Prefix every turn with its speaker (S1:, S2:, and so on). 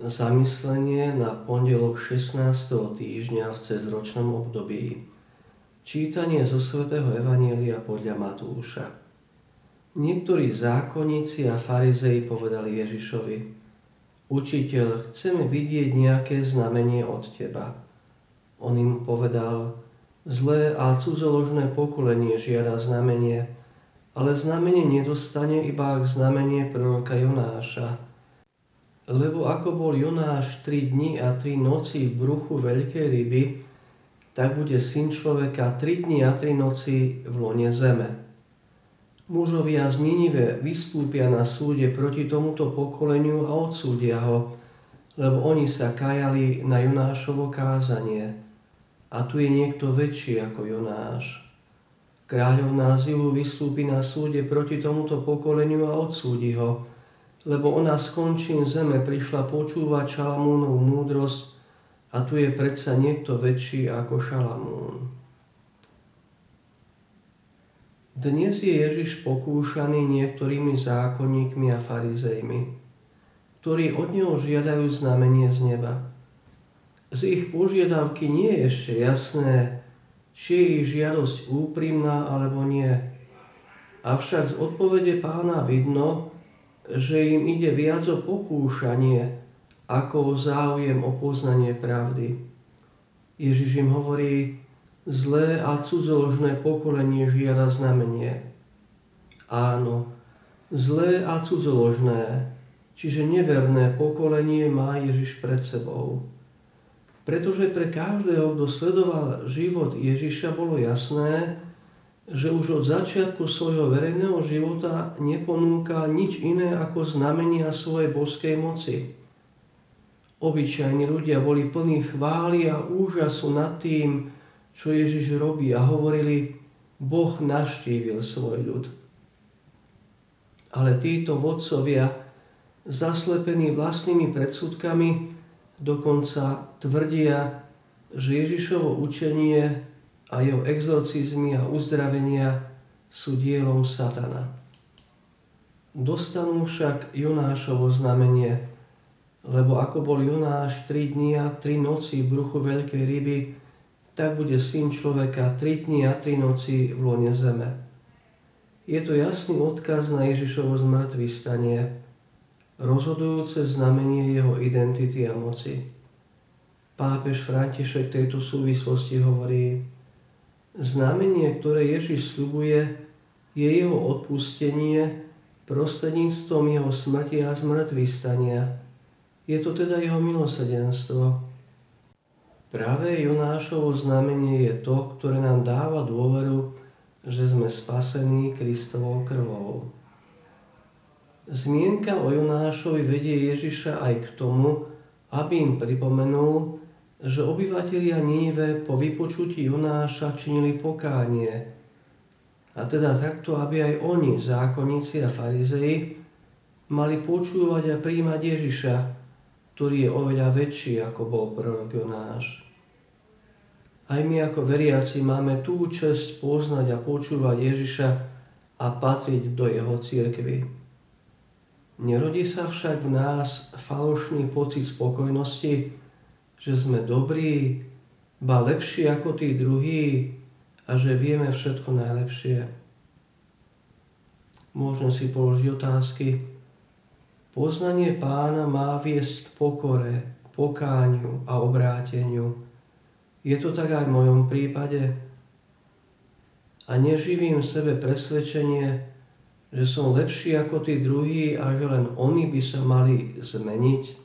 S1: Zamyslenie na pondelok 16. týždňa v cezročnom období. Čítanie zo svätého Evanielia podľa Matúša. Niektorí zákonníci a farizei povedali Ježišovi Učiteľ, chceme vidieť nejaké znamenie od teba. On im povedal, zlé a cudzoložné pokolenie žiada znamenie, ale znamenie nedostane iba ak znamenie proroka Jonáša lebo ako bol Jonáš tri dni a tri noci v bruchu veľkej ryby, tak bude syn človeka tri dni a tri noci v lone zeme. Mužovia z Ninive vystúpia na súde proti tomuto pokoleniu a odsúdia ho, lebo oni sa kajali na Jonášovo kázanie. A tu je niekto väčší ako Jonáš. Kráľovná Zilu vystúpi na súde proti tomuto pokoleniu a odsúdi ho, lebo ona z končín zeme prišla počúvať Šalamúnovú múdrosť a tu je predsa niekto väčší ako Šalamún. Dnes je Ježiš pokúšaný niektorými zákonníkmi a farizejmi, ktorí od neho žiadajú znamenie z neba. Z ich požiadavky nie je ešte jasné, či je ich žiadosť úprimná alebo nie. Avšak z odpovede pána vidno, že im ide viac o pokúšanie, ako o záujem o poznanie pravdy. Ježiš im hovorí, zlé a cudzoložné pokolenie žiada znamenie. Áno, zlé a cudzoložné, čiže neverné pokolenie má Ježiš pred sebou. Pretože pre každého, kto sledoval život Ježiša, bolo jasné, že už od začiatku svojho verejného života neponúka nič iné ako znamenia svojej boskej moci. Obyčajní ľudia boli plní chvály a úžasu nad tým, čo Ježiš robí a hovorili, Boh naštívil svoj ľud. Ale títo vodcovia, zaslepení vlastnými predsudkami, dokonca tvrdia, že Ježišovo učenie a jeho exorcizmy a uzdravenia sú dielom satana. Dostanú však Jonášovo znamenie, lebo ako bol Jonáš tri dni a tri noci v bruchu veľkej ryby, tak bude syn človeka tri dni a tri noci v lone zeme. Je to jasný odkaz na Ježišovo zmrtvý stanie, rozhodujúce znamenie jeho identity a moci. Pápež František tejto súvislosti hovorí, Znamenie, ktoré Ježiš slubuje, je jeho odpustenie prostredníctvom jeho smrti a zmrtvý. Je to teda jeho milosedenstvo. Práve Jonášovo znamenie je to, ktoré nám dáva dôveru, že sme spasení Kristovou krvou. Zmienka o Jonášovi vedie Ježiša aj k tomu, aby im pripomenul, že obyvatelia Níve po vypočutí Jonáša činili pokánie. A teda takto, aby aj oni, zákonníci a farizei, mali počúvať a príjmať Ježiša, ktorý je oveľa väčší, ako bol prorok Jonáš. Aj my ako veriaci máme tú čest poznať a počúvať Ježiša a patriť do jeho církvy. Nerodí sa však v nás falošný pocit spokojnosti, že sme dobrí, ba lepší ako tí druhí a že vieme všetko najlepšie. Môžem si položiť otázky. Poznanie pána má viesť k pokore, k pokániu a obráteniu. Je to tak aj v mojom prípade? A neživím v sebe presvedčenie, že som lepší ako tí druhí a že len oni by sa mali zmeniť?